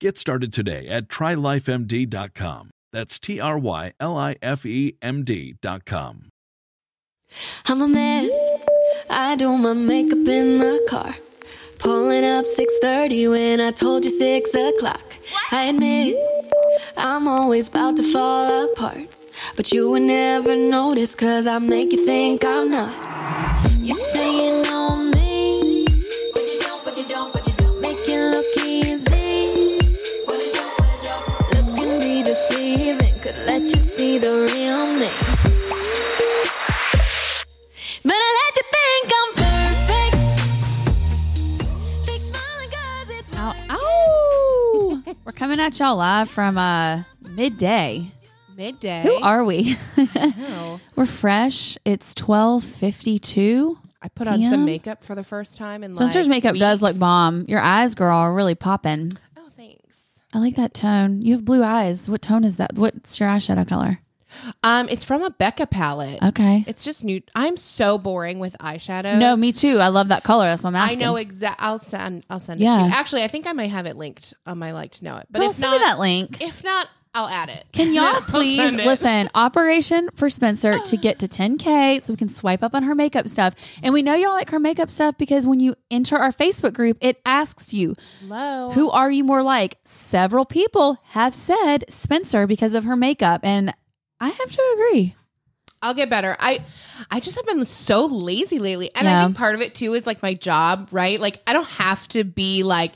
Get started today at trylifemd.com. That's T R Y L I F E M D.com. I'm a mess. I do my makeup in the car. Pulling up 6:30 when I told you 6 o'clock. I admit I'm always about to fall apart. But you would never notice cause I make you think I'm not. You say you let you see the real me. But I let you think I'm perfect. Fake smiling 'cause it's Ow. Ow. We're coming at y'all live from uh, midday. Midday. Who are we? We're fresh. It's 1252. I put on PM? some makeup for the first time in Spencer's like makeup does look bomb. Your eyes, girl, are really popping. I like that tone. You have blue eyes. What tone is that? What's your eyeshadow color? Um, it's from a Becca palette. Okay. It's just new. I'm so boring with eyeshadows. No, me too. I love that color. That's what I'm I know exact. I'll send. I'll send it Yeah. to you. Actually, I think I might have it linked on my like to know it. But Girl, if send not, me that link. if not, I'll add it. Can y'all please listen? Operation for Spencer to get to 10K so we can swipe up on her makeup stuff. And we know y'all like her makeup stuff because when you enter our Facebook group, it asks you, Hello. who are you more like? Several people have said Spencer because of her makeup. And I have to agree. I'll get better. I I just have been so lazy lately. And Yeah. I think part of it too is like my job, right? Like I don't have to be like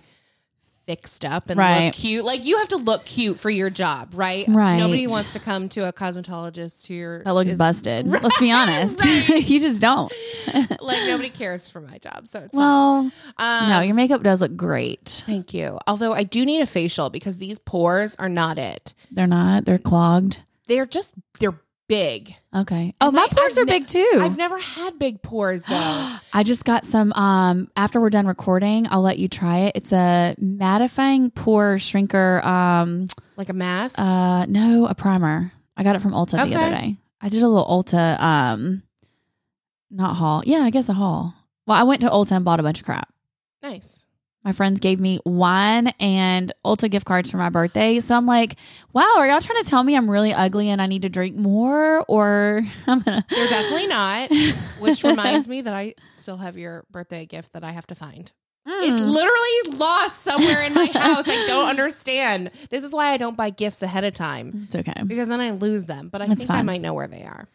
fixed up and Right. look cute. Like you have to look cute for your job, right? Right. Nobody wants to come to a cosmetologist who you're That looks is- busted. Let's be honest. you just don't. like nobody cares for my job. So it's fine. Well, Um, no, your makeup does look great. Thank you. Although I do need a facial because these pores are not it. They're not, they're clogged. They're just they're big. Okay. Oh, And my I- pores I've are ne- big too. I've never had big pores though. I just got some um after we're done recording, I'll let you try it. It's a mattifying pore shrinker um like a mask. uh no, a primer. I got it from Ulta the other day. I did a little Ulta um not haul. Yeah, I guess a haul. Well, I went to Ulta and bought a bunch of crap. nice. My friends gave me wine and Ulta gift cards for my birthday. So I'm like, wow, are y'all trying to tell me I'm really ugly and I need to drink more? Or I'm gonna They're definitely not. Which reminds me that I still have your birthday gift that I have to find. It's Mm. literally lost somewhere in my house. I don't understand. This is why I don't buy gifts ahead of time It's okay. because then I lose them. But I That's think I might know where they are.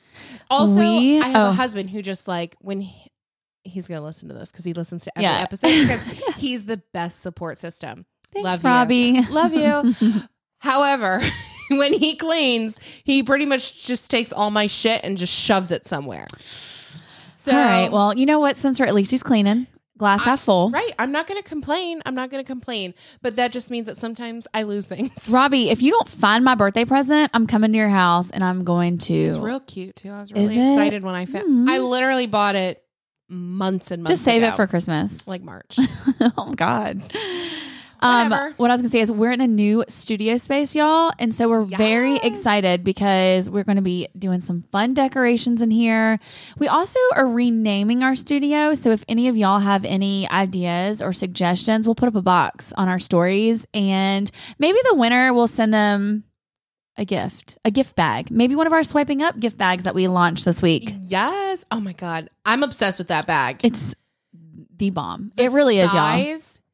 Also, We- I have oh. a husband who just like when he, he's going to listen to this because he listens to every Yeah. episode because he's the best support system. Thanks, Love you. Robbie. Love you. However, when he cleans, he pretty much just takes all my shit and just shoves it somewhere. So, All right. Well, you know what, Spencer? At least he's cleaning. Glass I- half full. right. I'm not going to complain. I'm not going to complain. But that just means that sometimes I lose things. Robbie, if you don't find my birthday present, I'm coming to your house and I'm going to It's real cute too. I was really excited when I found. Mm. I literally bought it months and months. just save it for Christmas. like March. oh God. Um, Whatever. what I was gonna say is we're in a new studio space, y'all, and so we're very excited because we're going to be doing some fun decorations in here. We also are renaming our studio, so if any of y'all have any ideas or suggestions, we'll put up a box on our stories, and maybe the winner will send them a gift, a gift bag, maybe one of our swiping up gift bags that we launched this week. yes. Oh my god, I'm obsessed with that bag. It's the bomb. The it really is, y'all.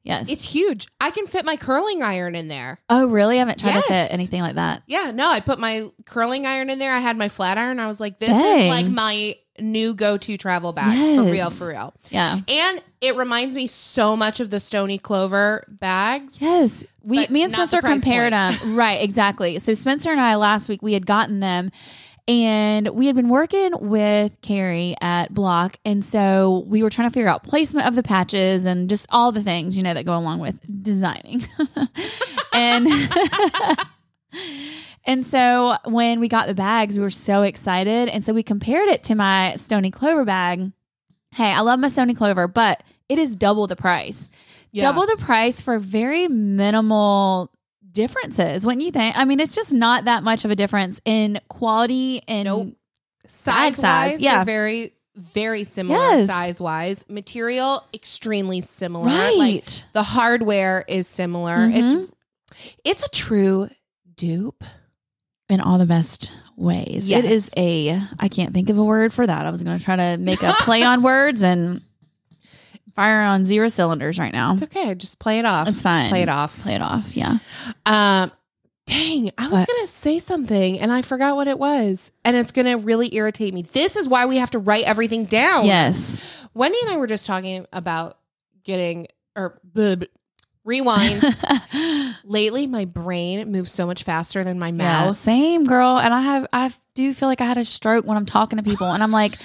Yes. It's huge. I can fit my curling iron in there. oh, really? I haven't tried to fit anything like that. Yeah, no, I put my curling iron in there. I had my flat iron. I was like, this Dang. is like my new go-to travel bag for real, for real. Yeah. And it reminds me so much of the Stoney Clover bags. Yes. We me and not the Spencer compared point. them. right, exactly. So Spencer and I last week we had gotten them and we had been working with Carrie at Block and so we were trying to figure out placement of the patches and just all the things, you know, that go along with designing. and And so when we got the bags, we were so excited. And so we compared it to my Stoney Clover bag. Hey, I love my Stoney Clover, but it is double the price. Yeah. Double the price for very minimal differences. Wouldn't you think? I mean, it's just not that much of a difference in quality and Nope. Size size, wise, yeah. very, very similar Yes. size wise. Material, extremely similar. right. Like the hardware is similar. Mhm. It's it's a true dupe. in all the best ways. Yes. It is a I can't think of a word for that. I was going to try to make a play on words and fire on zero cylinders right now. It's okay. Just play it off. It's Just fine. play it off. Play it off. Yeah. Um, dang, I was What? gonna say something and I forgot what it was, and it's gonna really irritate me. This is why we have to write everything down. Yes. Wendy and I were just talking about getting or b- b- rewind. Lately, my brain moves so much faster than my Yeah, mouth. same girl. And I have, I do feel like I had a stroke when I'm talking to people, and I'm like,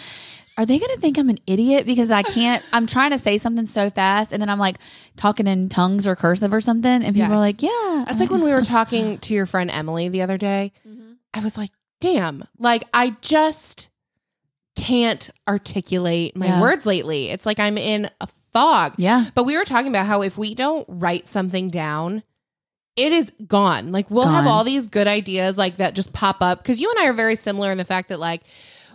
are they gonna think I'm an idiot because I can't? I'm trying to say something so fast, and then I'm like talking in tongues or cursive or something, and people are like, yeah. That's like when we were talking to your friend Emily the other day. Mm-hmm. I was like, damn, like I just can't articulate my Yeah. words lately. It's like I'm in a fog. yeah, But we were talking about how if we don't write something down, it is gone. Like we'll have all these good ideas like that just pop up because you and I are very similar in the fact that like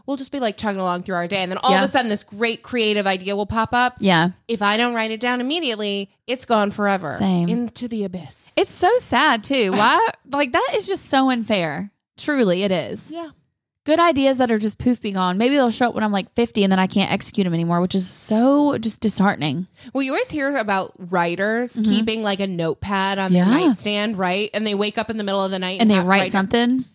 we'll just be like chugging along through our day and then all Yeah. of a sudden this great creative idea will pop up. yeah. If I don't write it down immediately, it's gone forever. Same. Into the abyss. It's so sad too. Why? like that is just so unfair. Truly, it is. yeah. Good ideas that are just poof gone. Maybe they'll show up when I'm like 50 and then I can't execute them anymore, which is so just disheartening. Well, you always hear about writers Mhm. keeping like a notepad on Yeah. their nightstand, right? And they wake up in the middle of the night And they ha- write something.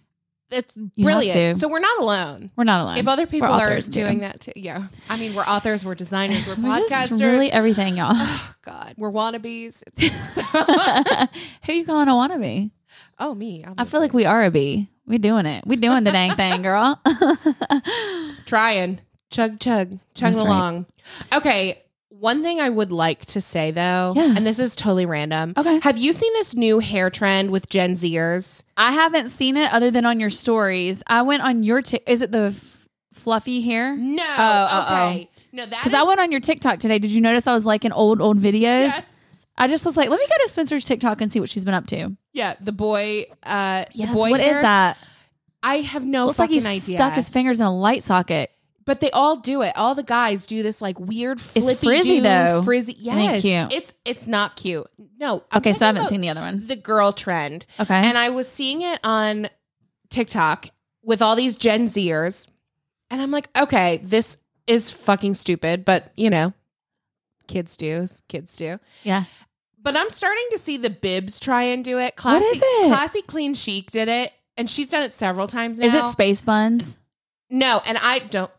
It's brilliant. So we're not alone. We're not alone. If other people are authors, too. doing that too, yeah. I mean, we're authors, we're designers, we're, We're podcasters. really everything, y'all. oh God, we're wannabes. Who you calling a wannabe? oh, me. I feel like we are a bee. We doing it. We doing the dang thing, girl. trying, chug, chug, chugging That's right. along. Okay. One thing I would like to say though, Yeah. and this is totally random. Okay. Have you seen this new hair trend with Gen Zers? I haven't seen it other than on your stories. I went on your Tik. Is it the f- fluffy hair? No. Oh, oh, okay. No, that Because is I went on your TikTok today. Did you notice I was liking old old videos? yes. I just was like, let me go to Spencer's TikTok and see what she's been up to. Yeah, the boy. Uh, the Yes. boy What is hairs. that? I have no Looks like fucking he's idea. stuck his fingers in a light socket. But they all do it. All the guys do this like weird It's flippy frizzy, dude, though. Frizzy, yes. cute. It's it's not cute. No. I'm Okay, so I haven't seen the other one. the girl trend, Okay. and I was seeing it on TikTok with all these Gen Zers, and I'm like, okay, this is fucking stupid, but you know, kids do, kids do. yeah. But I'm starting to see the bibs try and do it. What Classy, is it? Classy Clean Chic did it, and she's done it several times now. Is it space buns? No, and I don't.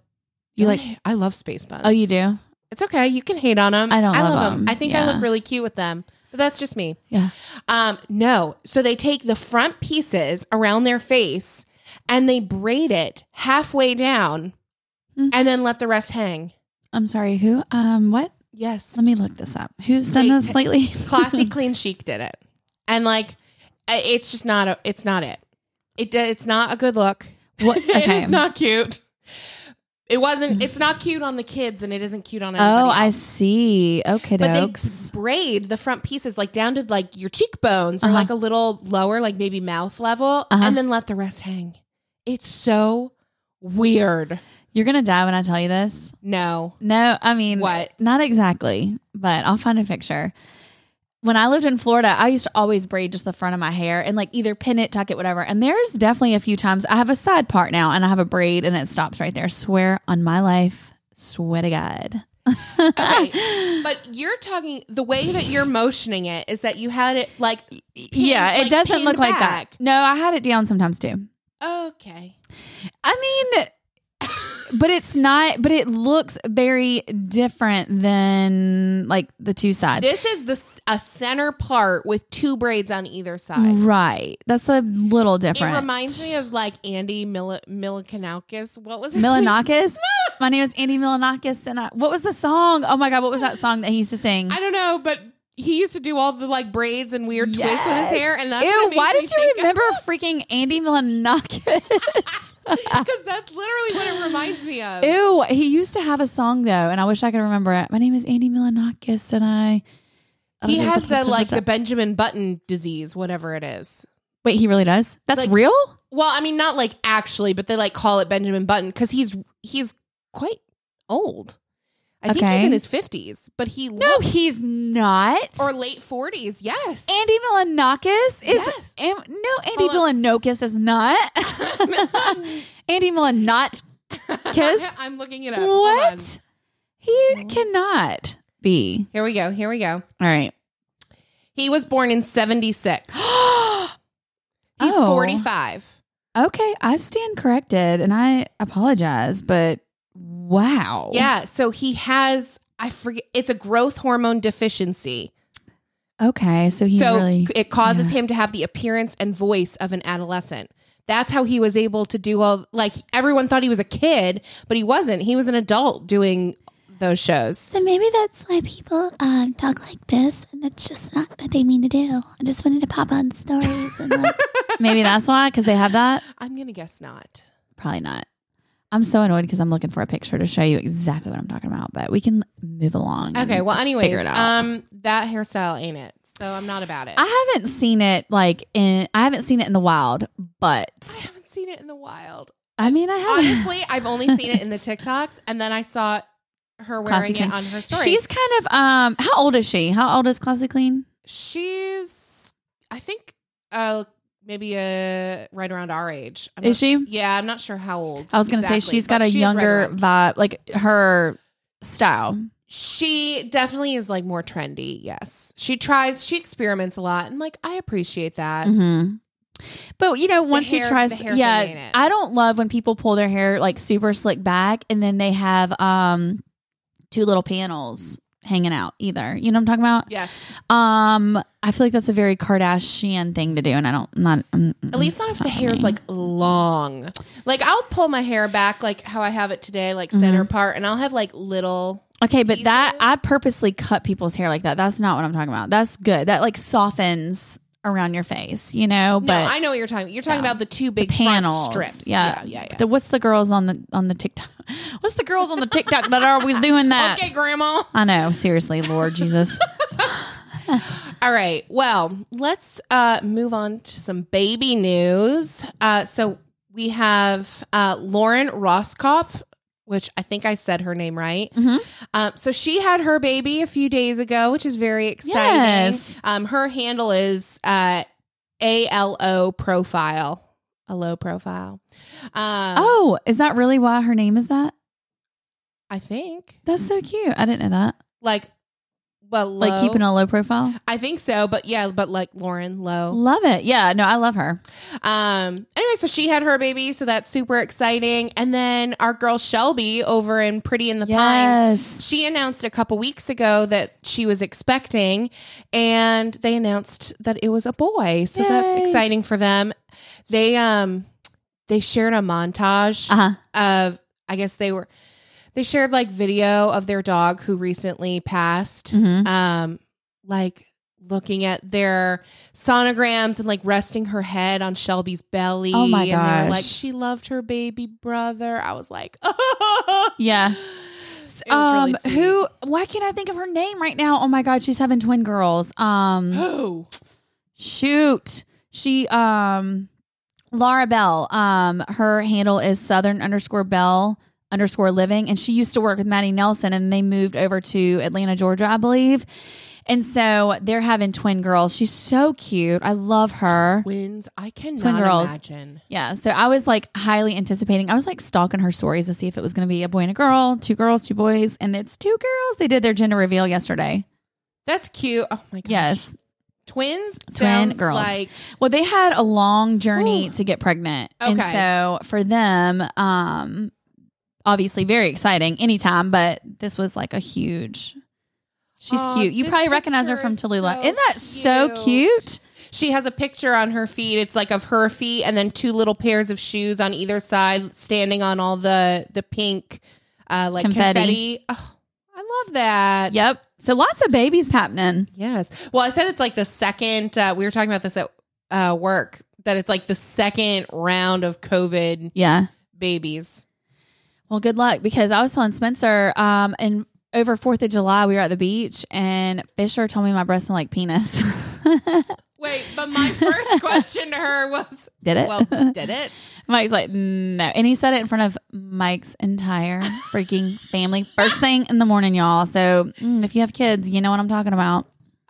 You like- I love space buns. Oh, you do? It's okay. You can hate on them. I don't I love them. I think I look really cute with them, but that's just me. Yeah. Um, no. So they take the front pieces around their face and they braid it halfway down, Hmm. and then let the rest hang. I'm sorry. Who? Um. What? Yes. Let me look this up. Who's done They- this lately? Classy Clean Chic did it, and like, it's just not a. It's not it. It. It's not a good look. What? it Okay. is not cute. It wasn't. It's not cute on the kids, and it isn't cute on anybody Oh, I see. Okay, But they braid the front pieces like down to like your cheekbones or Uh-huh. like a little lower, like maybe mouth level, Uh-huh. and then let the rest hang. It's so weird. You're gonna die when I tell you this. No. No, I mean What? Not exactly, but I'll find a picture. When I lived in Florida, I used to always braid just the front of my hair and like either pin it, tuck it, whatever. And there's definitely a few times I have a side part now and I have a braid and it stops right there. Swear on my life, swear to God. Okay, but you're talking the way that you're motioning it is that you had it like yeah, it like, doesn't pinned look like that. No, I had it down sometimes too. Okay. I mean, but it's not. But it looks very different than like the two sides. This is the a center part with two braids on either side. Right. That's a little different. It reminds me of like Andy Mil-. What was his name? Milonakis. My name is Andy Milonakis, and I, what was the song? Oh my god, what was that song that he used to sing? I don't know, but he used to do all the like braids and weird twists with his hair, and that's Ew, why did you remember freaking Andy Milonakis? Because that's literally what it reminds me of. Ew, he used to have a song though, and I wish I could remember it. My name is Andy Milonakis, and I. I He know has the like the the. Benjamin Button disease, whatever it is. Wait, he really does. That's Like- real. Well, I mean, not like actually, but they like call it Benjamin Button because he's he's quite old. I think he's in his fifties, but he No, looks he's not. or late forties. Yes, Andy Milonakis is Yes. am- no Andy Hold. Milonakis is not. Andy Milonakis. I'm looking it up. Hold on. What? He cannot be. Here we go. Here we go. All right. He was born in seventy six. He's Oh. forty five. Okay, I stand corrected and I apologize, but wow. Yeah, so he has. I forget. It's a growth hormone deficiency. Okay, so he so really it causes yeah. him to have the appearance and voice of an adolescent. That's how he was able to do all like everyone thought he was a kid, but he wasn't. He was an adult doing those shows. So maybe that's why people um, talk like this, and it's just not what they mean to do. I just wanted to pop on stories and like, maybe that's why because they have that. I'm gonna guess not. Probably not. I'm so annoyed because I'm looking for a picture to show you exactly what I'm talking about, but we can move along. Okay, well, anyways, figure it out. um, that hairstyle ain't it. So I'm not about it. I, haven't seen it like in. I haven't seen it in the wild, but I haven't seen it in the wild. I mean, I have. Honestly, I've only seen it in the TikToks, and then I saw her wearing Classy it Clean. on her story. She's kind of um. How old is she? How old is Classy Clean? she's, I think, uh, maybe uh, right around our age. I'm Is she? s- yeah, I'm not sure how old. I was gonna say she's got a she is right younger vibe, like her style. She definitely is like more trendy. Yes, she tries. She experiments a lot, and like I appreciate that. Mm-hmm. But you know, once hair- she tries, the hair thing yeah. I don't love when people pull their hair like super slick back and then they have um two little panels hanging out either. You know what I'm talking about? Yes, Um, I feel like that's a very Kardashian thing to do, and I don't. I'm not. I'm, at least not if the hair's like long. Like I'll pull my hair back, like how I have it today, like center Mm-hmm. part, and I'll have like little. okay, but that. I purposely cut people's hair like that. That's not what I'm talking about. That's good. That like softens around your face, you know. But no, I know what you're talking. You're talking Yeah. about the two big panels, front strips. Yeah, yeah, yeah. yeah. The, what's the girls on the on the TikTok? What's the girls on the TikTok that are always doing that? okay, Grandma. I know, seriously, Lord Jesus. All right. Well, let's uh, move on to some baby news. Uh, so we have uh, Lauren Roskopf, which I think I said her name right. Mhm. Um, so she had her baby a few days ago, which is very exciting. Yes. Um, her handle is uh, ALO profile. A low profile. Um, oh, is that really why her name is that? I think That's so cute. I didn't know that. like, well, Like keeping a low profile. I think so, but yeah, but like Lauren Low. Love it. Yeah, no, I love her. Um. Anyway, so she had her baby, so that's super exciting. And then our girl Shelby over in Pretty in the Pines, Yes. she announced a couple weeks ago that she was expecting, and they announced that it was a boy. So that's exciting for them. They um they shared a montage Uh huh. of I guess they were they shared like video of their dog who recently passed. Mhm. Um like looking at their sonograms and like resting her head on Shelby's belly. Oh my and like she loved her baby brother. I was like, Yeah. It was Um, really who? Why can't I think of her name right now? Oh my god, she's having twin girls. Um, Who? shoot, she um, Laura Bell. Um, her handle is Southern underscore Bell underscore Living, and she used to work with Maddie Nelson, and they moved over to Atlanta, Georgia, I believe. And so they're having twin girls. She's so cute. I love her. Twins. I cannot Twin girls. imagine. Yeah. So I was like highly anticipating. I was like stalking her stories to see if it was going to be a boy and a girl, two girls, two boys, and it's two girls. They did their gender reveal yesterday. That's cute. Oh my gosh. Yes. Twins. Twin girls. Like Well, they had a long journey Ooh. to get pregnant. And so for them, um, obviously very exciting anytime, but this was like a huge. She's Aw, cute. You this probably recognize her picture from is Tallulah. so Isn't that so cute. cute? she has a picture on her feet. It's like of her feet and then two little pairs of shoes on either side, standing on all the the pink, uh, like Confetti. confetti. Oh, I love that. Yep. So lots of babies happening. Yes. Well, I said it's like the second. Uh, we were talking about this at uh, work. That it's like the second round of COVID Yeah. babies. Well, good luck because I was telling Spencer, um, and over Fourth of July we were at the beach and Fisher told me my breast smelled like penis. Wait, but my first question to her was, Did it? well, did it? Mike's like, no. And he said it in front of Mike's entire freaking family. First thing in the morning, y'all. So mm, if you have kids, you know what I'm talking about.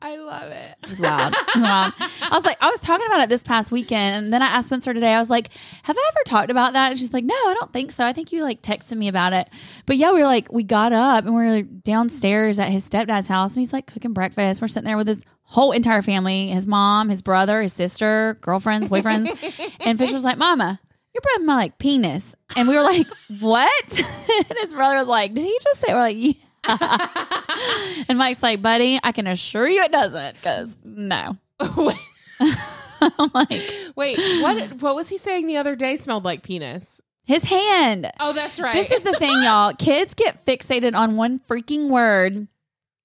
I love it. It was wild. It was wild. I was like, I was talking about it this past weekend. And then I asked Spencer today, I was like, have I ever talked about that? And she's like, no, I don't think so. I think you like texted me about it. But yeah, we were like, we got up and we were downstairs at his stepdad's house and he's like cooking breakfast. We're sitting there with his whole entire family, his mom, his brother, his sister, girlfriends, boyfriends. and Fisher's like, Mama, your breath smell like penis. And we were like, what? and his brother was like, did he just say, we're like, yeah. and Mike's like, buddy, I can assure you it doesn't because no. I'm like, Wait, what? What was he saying the other day? Smelled like penis. his hand. Oh, that's right. This is the thing, y'all. Kids get fixated on one freaking word.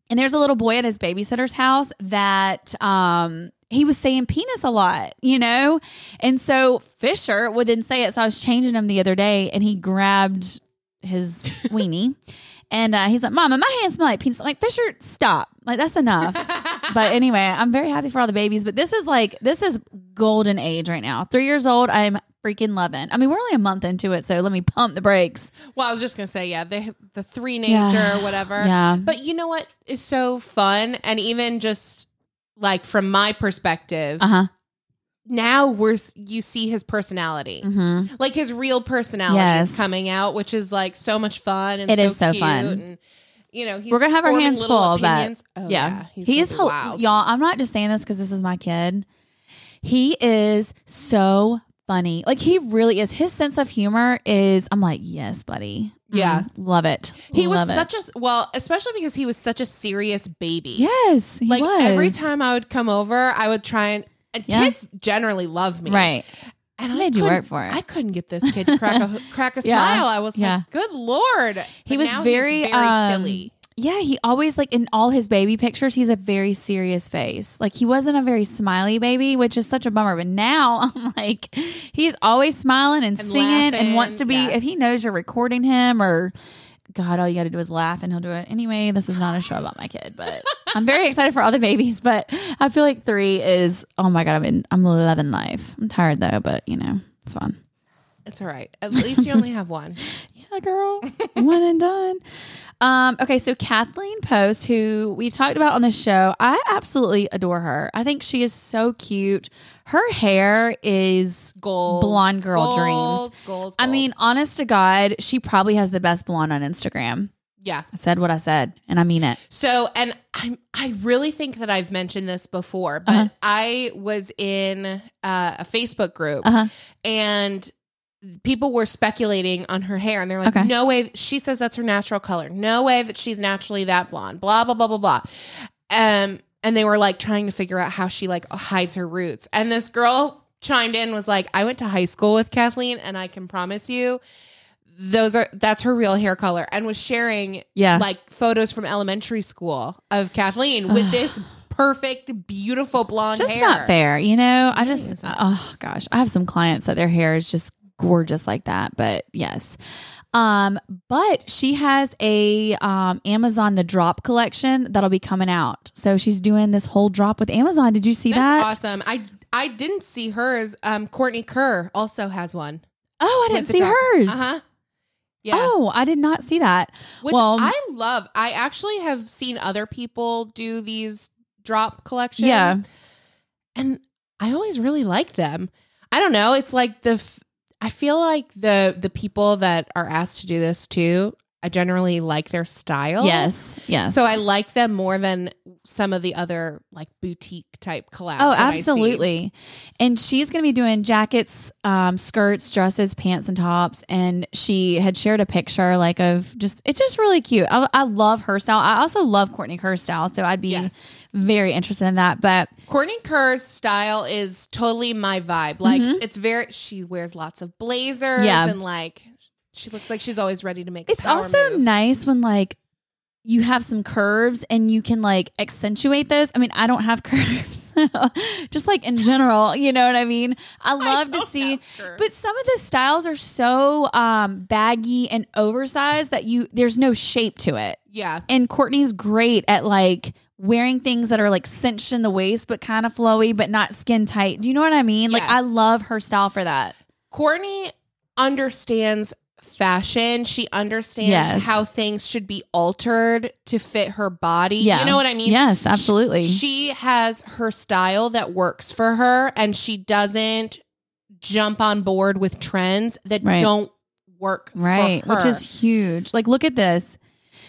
And there's a little boy at his babysitter's house that um he was saying penis a lot, you know? And so Fisher would then say it. So I was changing him the other day and he grabbed his weenie and uh, he's like, Mama, my hands smell like penis. I'm like, Fisher, stop. Like, that's enough. but anyway, I'm very happy for all the babies. But this is like, this is golden age right now. Three years old, I'm freaking loving. I mean, we're only a month into it. So let me pump the brakes. Well, I was just gonna say, yeah, the the three nature Yeah. or whatever. Yeah. But you know what is so fun, and even just like from my perspective, Uh huh. Now we're you see his personality, Mm-hmm. like his real personality Yes. is coming out, which is like so much fun and It so is so cute fun. And you know, he's We're gonna have our hands full, but. Oh, yeah, he's, he's hel- y'all. I'm not just saying this because this is my kid. He is so funny. Like he really is. His sense of humor is. I'm like, yes, buddy. Yeah. Mm, love it. He was Love it. such a well, especially because he was such a serious baby. yes. He like was. every time I would come over, I would try and and Yeah. kids generally love me, right? And I made you work for it. I couldn't get this kid to crack a crack a Yeah. smile. I was Yeah. like, "Good lord!" He was very, very um, silly. Yeah, he always like in all his baby pictures, he's a very serious face. Like he wasn't a very smiley baby, which is such a bummer. But now I'm like, he's always smiling and, And singing and wants to be. yeah. If he knows you're recording him or God, all you got to do is laugh and he'll do it anyway. This is not a show about my kid, but I'm very excited for all the babies. But I feel like three is oh my god, I'm in, I'm loving life. I'm tired though, but you know it's fun. It's all right. At least you only have one. Yeah, girl. One and done. Um, okay, so Kathleen Post, who we've talked about on the show, I absolutely adore her. I think she is so cute. Her hair is Goals, blonde girl goals, dreams. Goals, I mean, honest to God, she probably has the best blonde on Instagram. yeah. I said what I said, and I mean it. So, and I I really think that I've mentioned this before, but Uh-huh. I was in uh, a Facebook group Uh-huh. and people were speculating on her hair and they're like, Okay. no way. She says that's her natural color. No way that she's naturally that blonde, blah, blah, blah, blah, blah. Um, and they were like trying to figure out how she like hides her roots. And this girl chimed in, was like, I went to high school with Kathleen and I can promise you those are that's her real hair color and was sharing Yeah. like photos from elementary school of Kathleen with this perfect, beautiful blonde It's just hair. not fair, you know. I just, oh gosh, I have some clients that their hair is just gorgeous like that. But yes, um, but she has a um Amazon the Drop collection that'll be coming out. So she's doing this whole drop with Amazon. Did you see That's that? awesome. I I didn't see hers. Um, Courtney Kerr also has one. Oh, I didn't see hers. Uh huh. Yeah. Oh, I did not see that. Which well, I love. I actually have seen other people do these drop collections. Yeah. and I always really like them. I don't know. It's like the. F- I feel like the the people that are asked to do this too. I generally like their style. Yes. Yes. So I like them more than some of the other like boutique type collabs. Oh, that I see. absolutely. And she's going to be doing jackets, um, skirts, dresses, pants, and tops. And she had shared a picture like of just, it's just really cute. I, I love her style. I also love Courtney Kerr's style. So I'd be Yes. Very interested in that. But Courtney Kerr's style is totally my vibe. Like Mhm. it's very she wears lots of blazers Yeah. and like she looks like she's always ready to make a it's also move. nice when like, you have some curves and you can like accentuate those. I mean, I don't have curves. just like in general, you know what I mean? I love to see. But some of the styles are so um, baggy and oversized that you there's no shape to it. Yeah. And Courtney's great at like wearing things that are like cinched in the waist but kind of flowy but not skin tight. Do you know what I mean? Like I love her style for that. Courtney understands fashion. She understands Yes. how things should be altered to fit her body. Yeah. You know what I mean? Yes, absolutely. She has her style that works for her and she doesn't jump on board with trends that Right. don't work right, which is huge. Like look at this.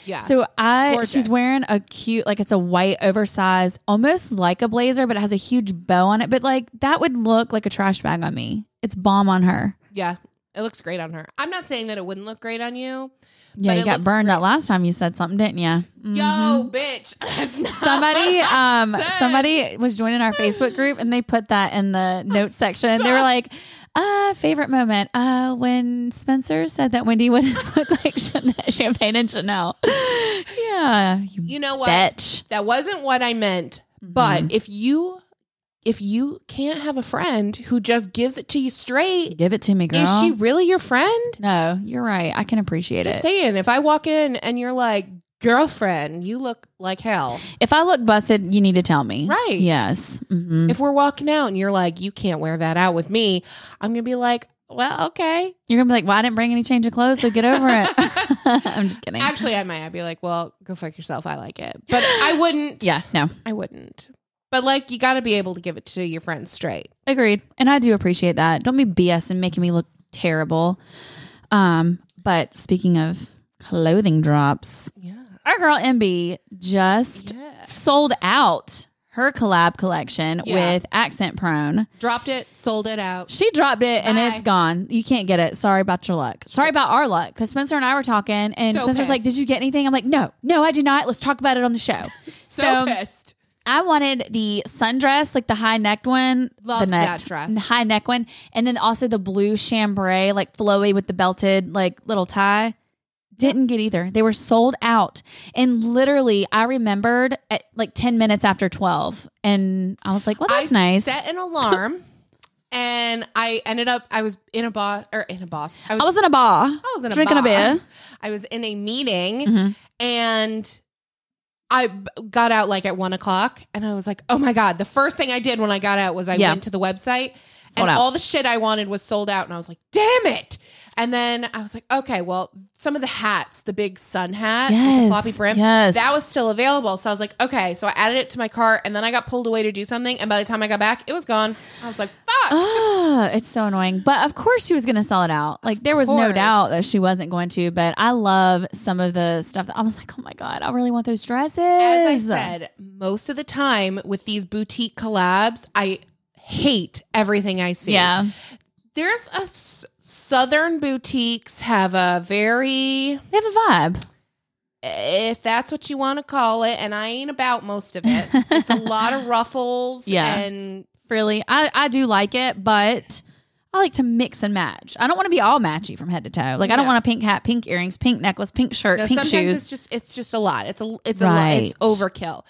Yeah. So I Gorgeous. she's wearing a cute like it's a white oversized almost like a blazer but it has a huge bow on it but like that would look like a trash bag on me. It's bomb on her. Yeah, it looks great on her. I'm not saying that it wouldn't look great on you. Yeah, But you got burned that last time you said something, didn't you? Yo, bitch. Somebody, um, somebody was joining our Facebook group and they put that in the notes section. They were like, uh, favorite moment, uh, when Spencer said that Wendy would look like Champagne and Chanel. yeah, you, You know what? bitch. That wasn't what I meant. But Mhm. if you if you can't have a friend who just gives it to you straight, Give it to me, girl. is she really your friend? No, you're right. I can appreciate Just it. saying, if I walk in and you're like, girlfriend, you look like hell. if I look busted, you need to tell me. Right. Yes. hmm If we're walking out and you're like, you can't wear that out with me, I'm gonna be like, well, okay. You're gonna be like, "Well, I didn't bring any change of clothes, so get over it." I'm just kidding. Actually, I might. I'd be like, well, go fuck yourself. I like it, but I wouldn't. yeah, no, I wouldn't. But like, you got to be able to give it to your friends straight. agreed. And I do appreciate that. Don't be BS and making me look terrible. Um, but speaking of clothing drops, Yeah. Our girl MB just sold out her collab collection Yeah. with Accent Prone. Dropped it, sold it out. She dropped it and it's gone. You can't get it. Sorry about your luck. Sorry about our luck. Because Spencer and I were talking, and So Spencer's like, "Did you get anything?" I'm like, "No, no, I did not. Let's talk about it on the show." So, um, pissed. I wanted the sundress, like the high necked one, Loved the neck, that dress. the high neck one, and then also the blue chambray, like flowy with the belted like little tie. Didn't get either. They were sold out, and literally, I remembered at like ten minutes after twelve, and I was like, "Well, that's nice. I nice." set an alarm, and I ended up. I was in a bar or in a boss. I was in a bar, I was in a drinking a bar. beer. I was in a meeting, Mhm. and I got out like at one o'clock, and I was like, "Oh my god!" The first thing I did when I got out was I Yeah. went to the website, Sold and out. all the shit I wanted was sold out, and I was like, "Damn it!" And then I was like, "Okay, well, some of the hats, the big sun hat, Yes, the floppy brim, yes. that was still available." So I was like, "Okay," so I added it to my cart, and then I got pulled away to do something, and by the time I got back, it was gone. I was like, "Fuck!" Oh, it's so annoying. But of course she was going to sell it out. Like there was no doubt that she wasn't going to, but I love some of the stuff that I was like, "Oh my god, I really want those dresses." As I said, most of the time with these boutique collabs, I hate everything I see. Yeah. There's a southern boutiques have a very They have a vibe. if that's what you want to call it, and I ain't about most of it. it's a lot of ruffles Yeah. and Frilly. I I do like it, but I like to mix and match. I don't want to be all matchy from head to toe. Like I don't No. want a pink hat, pink earrings, pink necklace, pink shirt, no, pink sometimes shoes. it's just it's just a lot. It's a it's a lot. It's Right. overkill.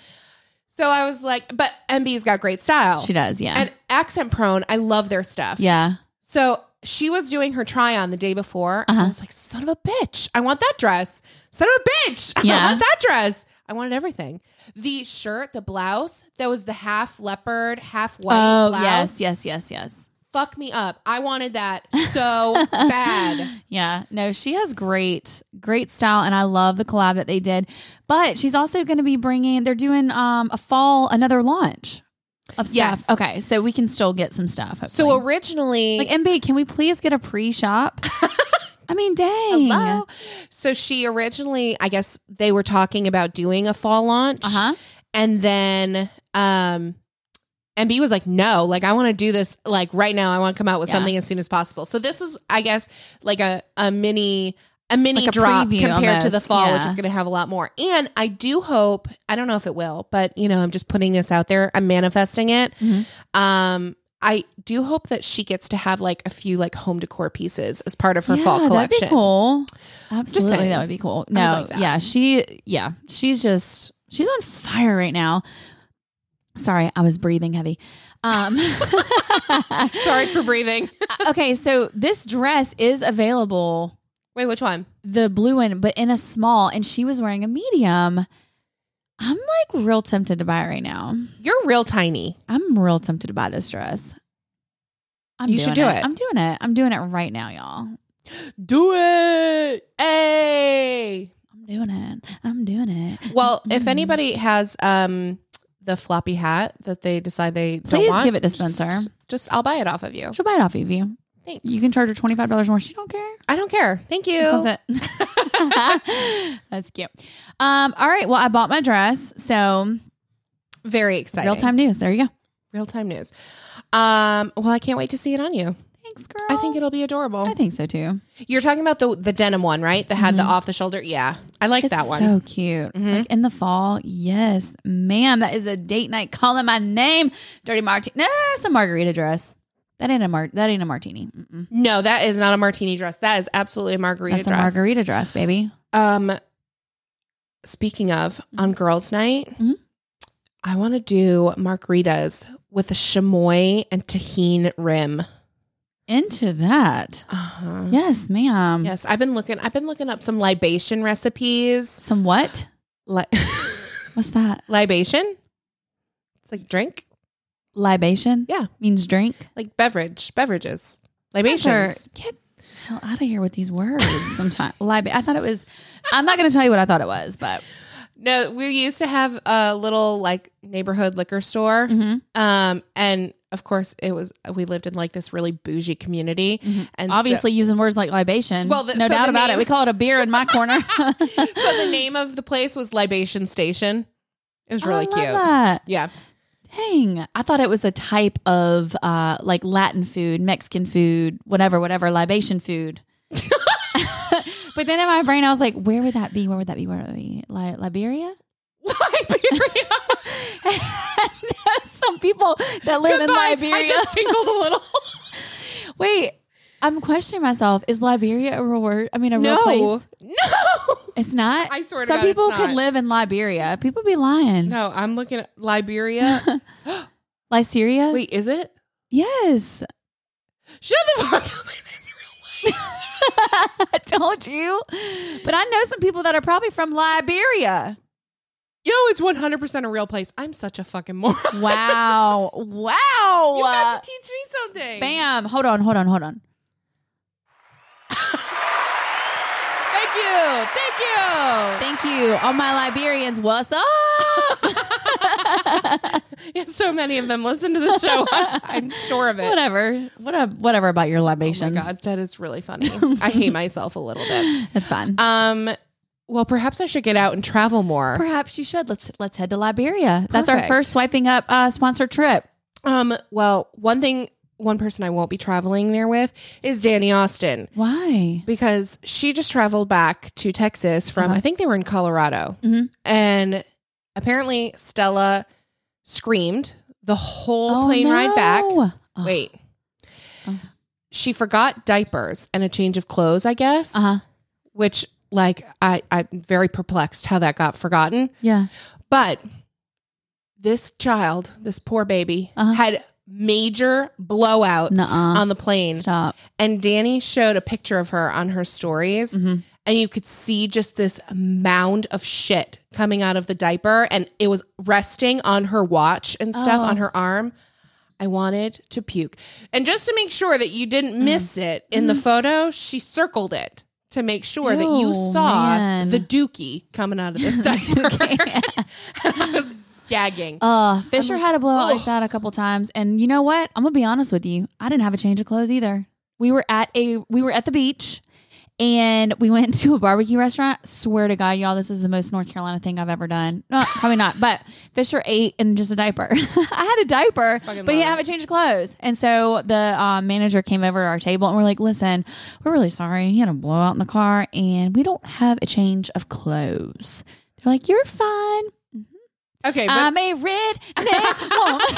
So I was like, but MB's got great style. she does, yeah. And accent prone, I love their stuff. yeah. So she was doing her try on the day before. And I Uh-huh. was like, son of a bitch. I want that dress. Son of a bitch. I want that dress. I wanted everything. The shirt, the blouse, that was the half leopard, half white Oh, blouse. yes, yes, yes, yes. fuck me up. I wanted that so bad. Yeah, no, she has great, great style, and I love the collab that they did. But she's also going to be bringing. They're doing um a fall another launch of stuff. Yes. Okay, so we can still get some stuff. So originally, like MB, can we please get a pre-shop? I mean, dang. hello. So she originally, I guess they were talking about doing a fall launch, Uh huh. and then um, MB was like, "No, like I want to do this like right now. I want to come out with Yeah. something as soon as possible." So this is, I guess, like a a mini. A mini Like a drop compared to the almost, fall, which is going to have a lot more. And I do hope, I don't know if it will, but you know, I'm just putting this out there. I'm manifesting it. Mhm. Um, I do hope that she gets to have like a few like home decor pieces as part of her yeah, fall That'd collection. be cool. Absolutely, that would be cool. No, like yeah, she, yeah, she's just she's on fire right now. Sorry, I was breathing heavy. Um, Sorry for breathing. okay, so this dress is available, Wait, which one? the blue one, but in a small, and she was wearing a medium. I'm like real tempted to buy it right now. You're real tiny. I'm real tempted to buy this dress. I'm You should do it. I'm doing it. I'm doing it right now, y'all. Do it. Hey. I'm doing it. I'm doing it. Well, if Mm. anybody has um the floppy hat that they decide they don't Please want, give it to Spencer. Just, just I'll buy it off of you. She'll buy it off of you. Thanks. You can charge her twenty five dollars more. She don't care. I don't care. Thank you. Just wants it. That's cute. Um. All right. Well, I bought my dress. So Very exciting. real time news. There you go. Real time news. Um. Well, I can't wait to see it on you. Thanks, girl. I think it'll be adorable. I think so too. You're talking about the the denim one, right? That had the Mhm. off the shoulder. Yeah, I like that one. so cute. Like in the fall. Yes, ma'am. That is a date night. Calling my name. Dirty it's a margarita dress. That ain't a mar. That ain't a martini. Mm-mm. no, that is not a martini dress. That is absolutely a margarita dress. That's dress. a margarita dress, baby. Um, speaking of on girls' night, Mhm. I want to do margaritas with a chamoy and Tajín rim. Into that. Uh-huh. Yes, ma'am. Yes, I've been looking. I've been looking up some libation recipes. Some what? Li- What's that? libation. It's like drink, Libation. Yeah. means drink. like beverage, beverages, Spencer, libations. Get the hell out of here with these words. Sometimes lib. I thought it was. I'm not going to tell you what I thought it was, but No, we used to have a little like neighborhood liquor store. Mhm. Um, and of course it was we lived in like this really bougie community. And so- obviously using words like libation. Well, the- no so doubt about name- it. We call it a beer in my corner. so the name of the place was Libation Station. It was really Oh, love cute. that. Yeah. Dang, I thought it was a type of uh, like Latin food, Mexican food, whatever, whatever, libation food. but then in my brain, I was like, where would that be? Where would that be? Where would that be? Li- Liberia? Liberia. Some people that live Goodbye. in Liberia. I just tinkled a little. Wait, I'm questioning myself. Is Liberia a real word? I mean, a real place? No. It's not. I swear to Some God, people could live in Liberia. People be lying. No, I'm looking at Liberia. Lyceria? Wait, is it? Yes. Shut the fuck up. It's a real place. I told you. But I know some people that are probably from Liberia. Yo, it's 100% a real place. I'm such a fucking moron. Wow. wow. You got to teach me something. Bam. Hold on, hold on, hold on. Thank you. Thank you. Thank you. All my Liberians, what's up? Yeah, so many of them listen to the show. I'm, sure of it. whatever. Whatever whatever about your libations. Oh my god, that is really funny. I hate myself a little bit. That's fun. Um, well, perhaps I should get out and travel more. Perhaps you should. Let's let's head to Liberia. That's our first swiping up uh sponsored trip. Um, well, one thing, one person I won't be traveling there with is Dani Austin Why? because she just traveled back to Texas from Uh-huh. I think they were in Colorado, Mhm. and apparently Stella screamed the whole Oh, plane ride back. Oh. Wait. Oh. She forgot diapers and a change of clothes, I guess. Uh-huh. Which like I I'm very perplexed how that got forgotten. Yeah. But this child, this poor baby, Uh-huh. had major blowouts Nuh-uh. on the plane. Stop. And Dani showed a picture of her on her stories. Mhm. And you could see just this mound of shit coming out of the diaper. And it was resting on her watch and stuff Oh. on her arm. I wanted to puke. And just to make sure that you didn't Mm. miss it in the photo, she circled it to make sure that you saw man. the dookie coming out of this diaper. I was gagging. Uh, Fisher had a blowout "Oh." like that a couple times, and you know what? I'm gonna be honest with you. I didn't have a change of clothes either. We were at a we were at the beach, and we went to a barbecue restaurant. Swear to God, y'all, this is the most North Carolina thing I've ever done. No, probably not. But Fisher ate in just a diaper. I had a diaper, Fucking but he didn't have a change of clothes. And so the um, manager came over to our table, and we're like, "Listen, we're really sorry. He had a blowout in the car, and we don't have a change of clothes." They're like, "You're fine." Okay, but I'm a redneck woman.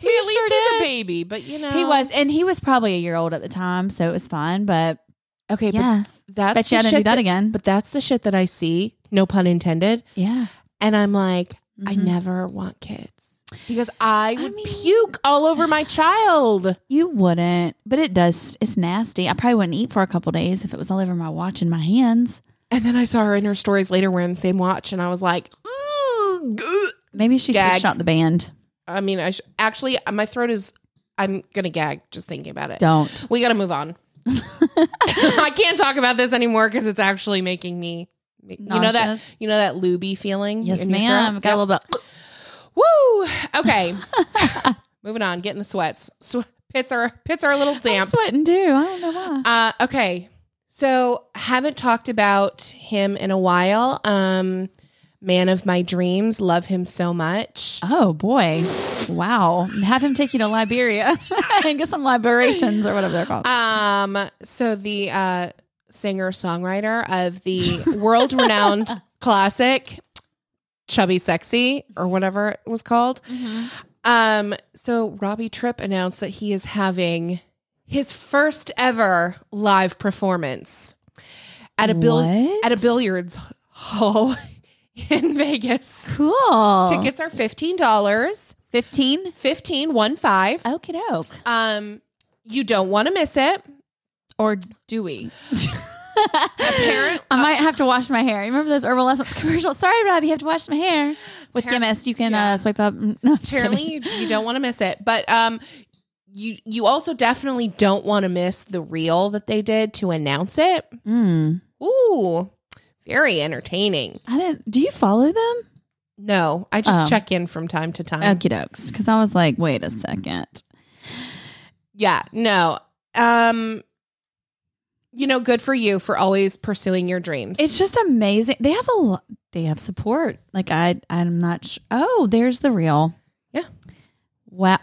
he at least he's a baby, but you know. He was, and he was probably a year old at the time, so it was fun. But Okay, yeah, but that's bet you I didn't do shit that, again. But that's the shit that I see, no pun intended. yeah, And I'm like, I Mhm. never want kids. Because I I would mean- puke all over my child. you wouldn't, but it does. It's nasty. I probably wouldn't eat for a couple days if it was all over my watch and my hands. And then I saw her in her stories later wearing the same watch, and I was like. Maybe she Gag. switched out the band. I mean, I sh- actually, my throat is, I'm going to gag just thinking about it. Don't. We got to move on. I can't talk about this anymore because it's actually making me, you know that, Nauseous. you know that looby feeling. Yes, in your ma'am. throat? Got a little bit. Woo. Okay. Moving on. Getting the sweats. Sw- pits are pits are a little I'm damp. sweating too. I don't know why. Uh, okay. So haven't talked about him in a while. Um, man of my dreams. Love him so much. Oh boy! Wow. Have him take you to Liberia and get some liberations or whatever they're called. Um, so the uh, singer songwriter of the world renowned classic Chubby Sexy or whatever it was called. Um, so Robbie Tripp announced that he is having his first ever live performance at a bill at a billiards hall in Vegas. Cool. Tickets are fifteen dollars. fifteen. Fifteen one five. Okie doke. Um, you don't want to miss it. Or do we? Apparent- I might have to wash my hair. You remember those Herbal Essence commercials? Sorry, Robbie, you have to wash my hair. With Appar- Gimmist, you can yeah. uh, swipe up. No, apparently you, you don't want to miss it but um you you also definitely don't want to miss the reel that they did to announce it Mm. ooh very entertaining I didn't. Do you follow them? no i just Oh. check in from time to time Okie dokes. Because I was like, wait a second. yeah no um you know good for you for always pursuing your dreams It's just amazing. They have a lot. They have support. Like I, I'm not. Sh- oh, there's the real. Yeah. Wow.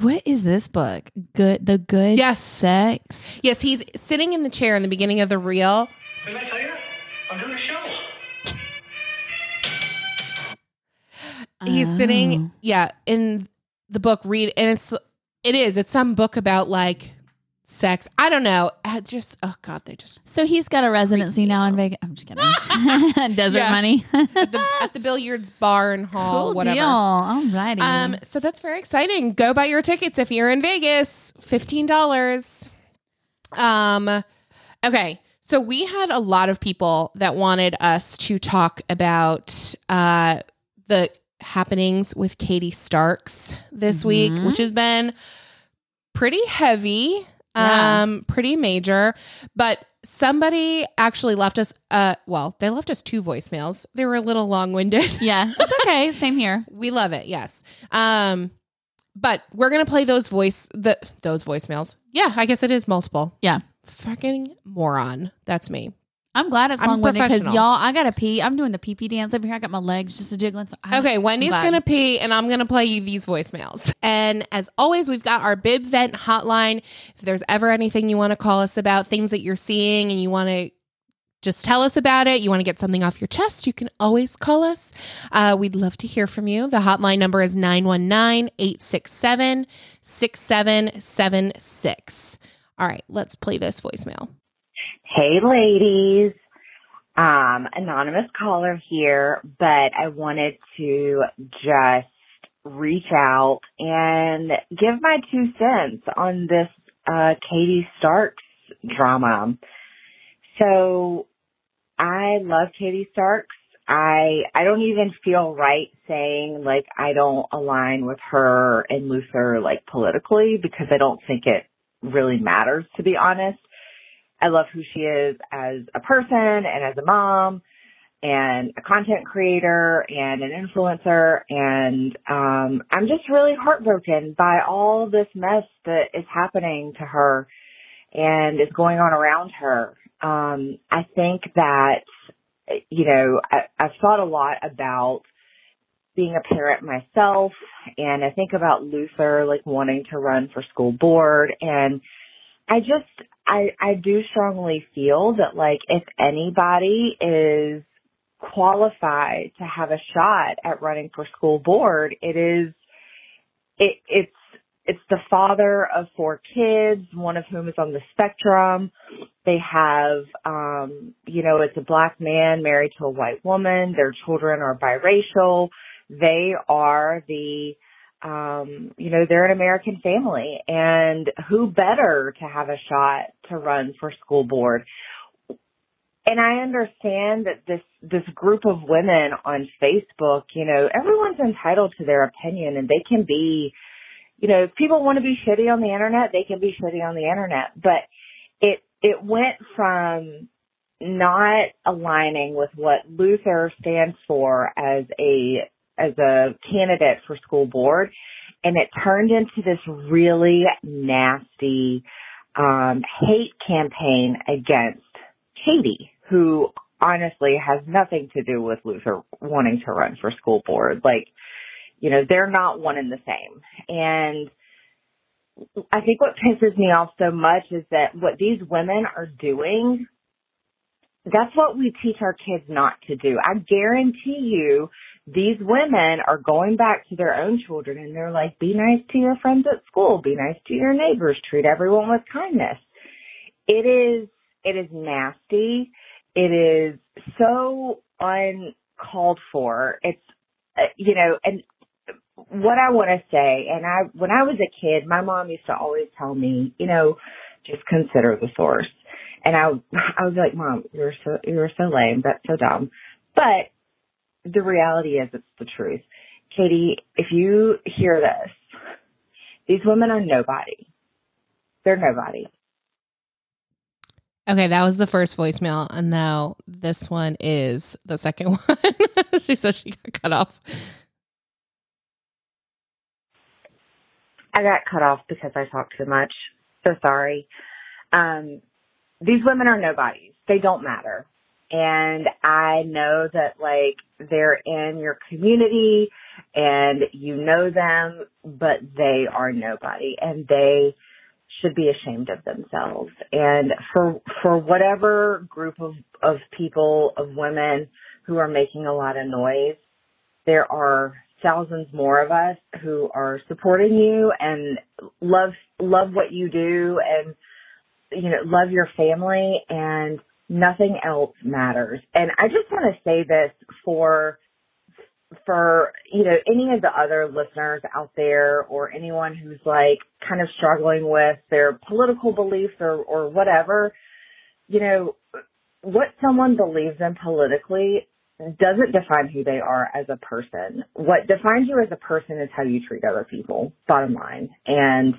What is this book? Good. The good. Yes. Sex. yes he's sitting in the chair in the beginning of the reel Didn't I tell you? I'm doing a show. he's Oh. sitting yeah in the book read and it's it is it's some book about like sex i don't know I just oh god they just So he's got a residency now in Vegas. I'm just kidding. Desert Yeah. money. at the, at the billiards bar and hall cool whatever deal. All righty. um so that's very exciting go buy your tickets if you're in vegas $15 um okay so we had a lot of people that wanted us to talk about uh the happenings with katie starks this week Mhm. which has been pretty heavy Yeah. um pretty major but somebody actually left us uh well they left us two voicemails they were a little long-winded yeah, it's okay. Same here. we love it yes um but we're gonna play those voice the those voicemails yeah i guess it is multiple Yeah. fucking moron that's me I'm glad it's I'm long winded because professional. y'all, I gotta pee. I'm doing the pee pee dance over here. I got my legs just a jiggling. So I- Okay, Wendy's glad. gonna pee, and I'm gonna play you these voicemails. And as always, we've got our Bib Vent hotline. If there's ever anything you want to call us about, things that you're seeing, and you want to just tell us about it, you want to get something off your chest, you can always call us. Uh, we'd love to hear from you. The hotline number is 919 867 6776. All right, let's play this voicemail. Hey, ladies. Um, anonymous caller here, but I wanted to just reach out and give my two cents on this uh, Katie Starks drama. So I love Katie Starks. I I don't even feel right saying like I don't align with her and Luther like politically because I don't think it really matters to be honest. I love who she is as a person and as a mom and a content creator and an influencer and um I'm just really heartbroken by all this mess that is happening to her and is going on around her. Um I think that you know, I, I've thought a lot about being a parent myself and I think about Luther like wanting to run for school board and I just I I do strongly feel that like if anybody is qualified to have a shot at running for school board, it is it it's it's the father of four kids, one of whom is on the spectrum. They have, um, you know, it's a black man married to a white woman. Their children are biracial. They are the, um, you know, they're an American family and who better to have a shot to run for school board? And I understand that this, this group of women on Facebook, you know, everyone's entitled to their opinion and they can be, you know, if people want to be shitty on the internet, they can be shitty on the internet. But it it went from not aligning with what Luther stands for as a as a candidate for school board and it turned into this really nasty um hate campaign against Katie who honestly has nothing to do with Luther wanting to run for school board like you know, they're not one and the same. And I think what pisses me off so much is that what these women are doing, that's what we teach our kids not to do. I guarantee you these women are going back to their own children and they're like, be nice to your friends at school, be nice to your neighbors, treat everyone with kindness. It is, it is nasty. It is so uncalled for. It's, uh, you know, and what I want to say, and I, when I was a kid, my mom used to always tell me, you know, just consider the source. And I, I was like, mom, you're so, you're so lame. That's so dumb. But the reality is it's the truth. Katie, if you hear this, these women are nobody. They're nobody. Okay, that was the first voicemail, and now this one is the second one. she said she got cut off. I got cut off because I talked too much. So sorry. Um, these women are nobodies. They don't matter. And I know that like they're in your community and you know them, but they are nobody and they should be ashamed of themselves. And for, for whatever group of, of people, of women who are making a lot of noise, there are thousands more of us who are supporting you and love love what you do and you know love your family and nothing else matters and i just want to say this for for you know any of the other listeners out there or anyone who's like kind of struggling with their political beliefs or or whatever you know what someone believes in politically doesn't define who they are as a person. What defines you as a person is how you treat other people, bottom line. And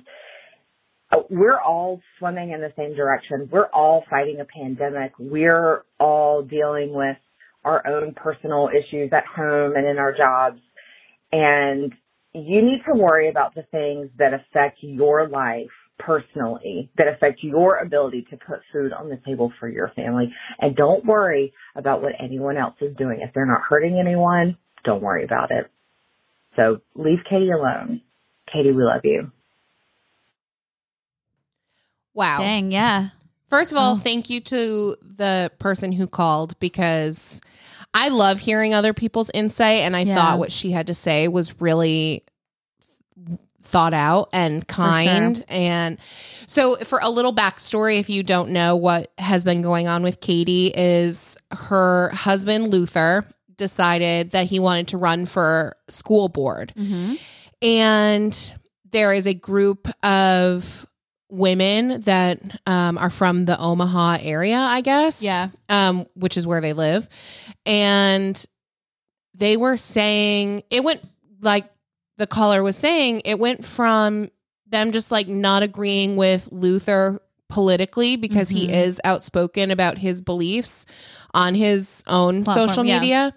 Oh, we're all swimming in the same direction. We're all fighting a pandemic. We're all dealing with our own personal issues at home and in our jobs. And you need to worry about the things that affect your life personally that affect your ability to put food on the table for your family. And don't worry about what anyone else is doing. If they're not hurting anyone, don't worry about it. So leave Katie alone. Katie, we love you. Wow. Dang, yeah. First of all, Oh. thank you to the person who called because I love hearing other people's insight. And I Yeah. thought what she had to say was really thought out and kind. And so, for a little backstory, if you don't know what has been going on with Katie, is her husband, Luther, decided that he wanted to run for school board. Mm-hmm. And there is a group of women that um, are from the Omaha area, I guess. Yeah. Um, which is where they live. And they were saying it went like the caller was saying it went from them just like not agreeing with Luther politically because he Mhm. is outspoken about his beliefs on his own Platform, social yeah. media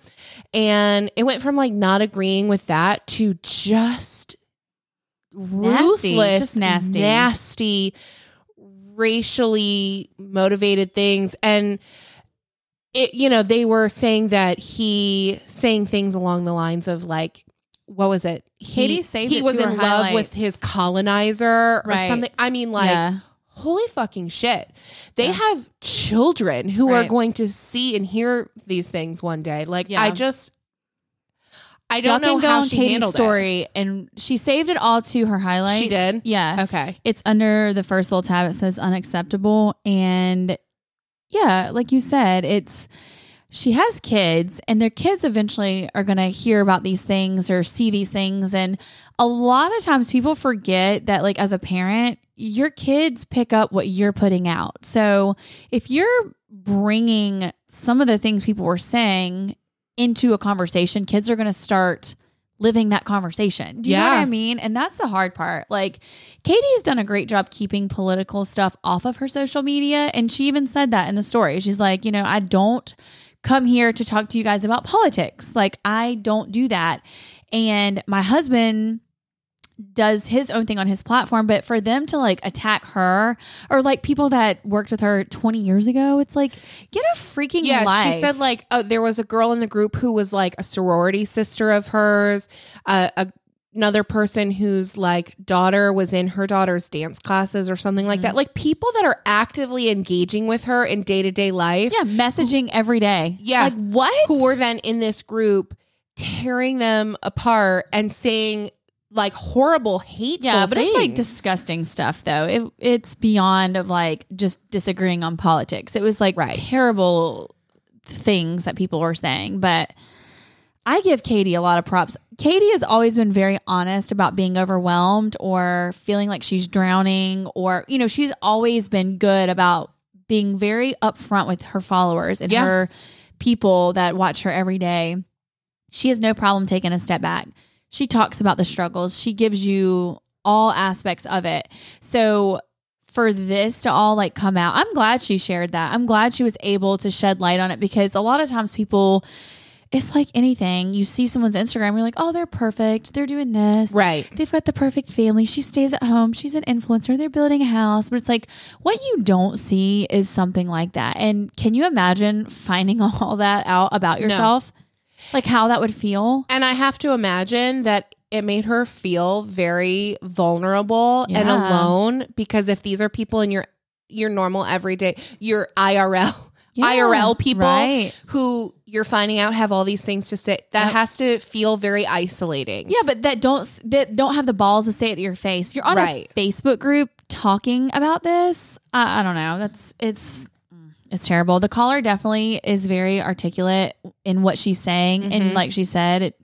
and it went from like not agreeing with that to just Nasty, ruthless just nasty. nasty racially motivated things and it you know they were saying that he saying things along the lines of like what was it he, he it was in love highlights. with his colonizer or Right. something i mean like yeah. holy fucking shit they Yeah. have children who are going to see and hear these things one day like Yeah. i just i Y'all don't know can go how on she Katie's handled story, and she saved it all to her highlights. She did? Yeah. okay It's under the first little tab. It says unacceptable. And yeah, like you said, it's she has kids, and their kids eventually are going to hear about these things or see these things. And a lot of times people forget that, like, as a parent, your kids pick up what you're putting out. So if you're bringing some of the things people were saying into a conversation, kids are going to start living that conversation. Do you know what I mean? And that's the hard part. Like Katie has done a great job keeping political stuff off of her social media. And she even said that in the story. She's like, you know, I don't come here to talk to you guys about politics. Like, I don't do that. And my husband does his own thing on his platform, but for them to like attack her or like people that worked with her 20 years ago, it's like, get a freaking yeah life. she said like uh, there was a girl in the group who was like a sorority sister of hers uh, a, another person whose like daughter was in her daughter's dance classes or something like Mm-hmm. that like people that are actively engaging with her in day-to-day life yeah, messaging every day. Yeah. Like, what? who were then in this group tearing them apart and saying like horrible hateful Yeah, but it's like disgusting stuff though. It it's beyond of like just disagreeing on politics. It was like Right. terrible things that people were saying, but I give Katie a lot of props. Katie has always been very honest about being overwhelmed or feeling like she's drowning or you know, she's always been good about being very upfront with her followers and Yeah. her people that watch her every day. She has no problem taking a step back. She talks about the struggles. She gives you all aspects of it. So for this to all like come out, I'm glad she shared that. I'm glad she was able to shed light on it because a lot of times people it's like anything. You see someone's Instagram, you're like, oh, they're perfect. They're doing this. right They've got the perfect family. She stays at home. She's an influencer. They're building a house. But it's like what you don't see is something like that. And can you imagine finding all that out about No. Like how that would feel? And I have to imagine that it made her feel very vulnerable and alone because if these are people in your your normal everyday your IRL Yeah, IRL people right. who you're finding out have all these things to say that Yep. has to feel very isolating. Yeah, but that don't that don't have the balls to say it to your face. You're on Right. a Facebook group talking about this. I, I don't know. That's it's it's terrible. The caller definitely is very articulate in what she's saying, and Mhm. like she said, it,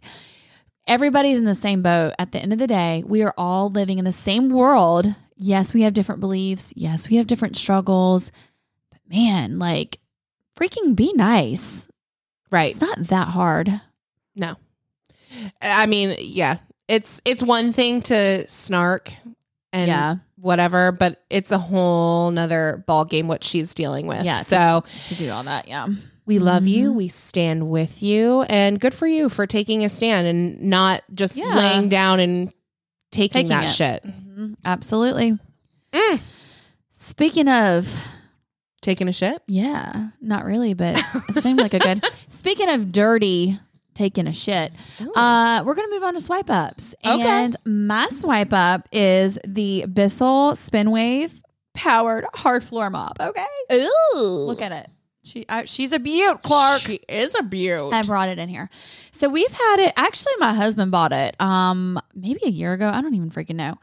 everybody's in the same boat. At the end of the day, we are all living in the same world. Yes, we have different beliefs. Yes, we have different struggles. But man, like freaking be nice. Right. It's not that hard. No. I mean, yeah. It's it's one thing to snark and Yeah. Whatever, but it's a whole nother ball game what she's dealing with. Yeah, So To do all that, yeah. we love you. Mhm. We stand with you. And good for you for taking a stand and not just Yeah. laying down and taking, Taking that it. shit. Mhm, Absolutely. Mm. Speaking of, Taking a shit? yeah, not really, but it seemed like a good. Speaking of dirty, taking a shit, uh, we're gonna move on to swipe ups, Okay. and my swipe up is the Bissell Spinwave powered hard floor mop. Okay, Ooh. look at it. She she's a beaut, Clark. She is a beaut. I brought it in here. So we've had it. Actually, my husband bought it. Um, maybe a year ago. I don't even freaking know.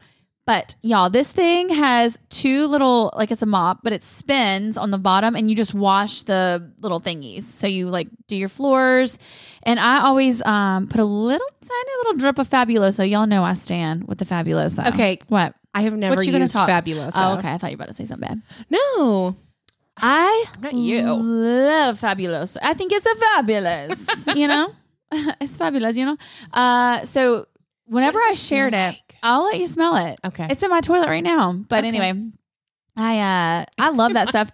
But y'all, this thing has two little, like it's a mop, but it spins on the bottom, and you just wash the little thingies. So you like do your floors, and I always um put a little tiny little drip of Fabuloso. Y'all know I stand with the Fabuloso. Okay. what? I have never What you gonna used talk- Fabulous. Oh, okay. I thought you were about to say something bad. No. I Not you. love Fabuloso. I think it's a fabulous. you know. it's fabulous, you know. Uh, so whenever I shared it, I'll let you smell it. Okay. It's in my toilet right now. But Okay. anyway, I uh I love that stuff.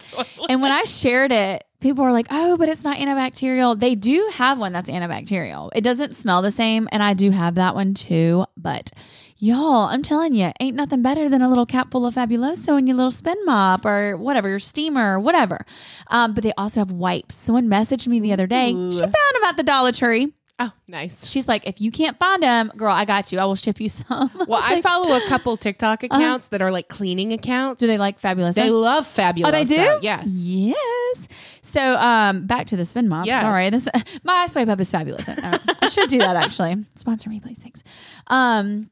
And when I shared it, people were like, "Oh, but it's not antibacterial." They do have one that's antibacterial. It doesn't smell the same, and I do have that one too. But y'all, I'm telling you, ain't nothing better than a little cap full of Fabuloso in your little spin mop or whatever, your steamer or whatever. Um, but they also have wipes. Someone messaged me the other day. She found them at the Dollar Tree. Oh, nice. She's like, if you can't find them, girl, I got you. I will ship you some. Well, I follow a couple TikTok accounts that are like cleaning accounts. Uh-huh. Do they like fabulous? They love fabulous. Oh, they do. Yes. Yes. So, um, back to the spin mop. Yes. Sorry, this my swipe up is fabulous. Uh, I should do that actually. Sponsor me, please. Thanks. Um,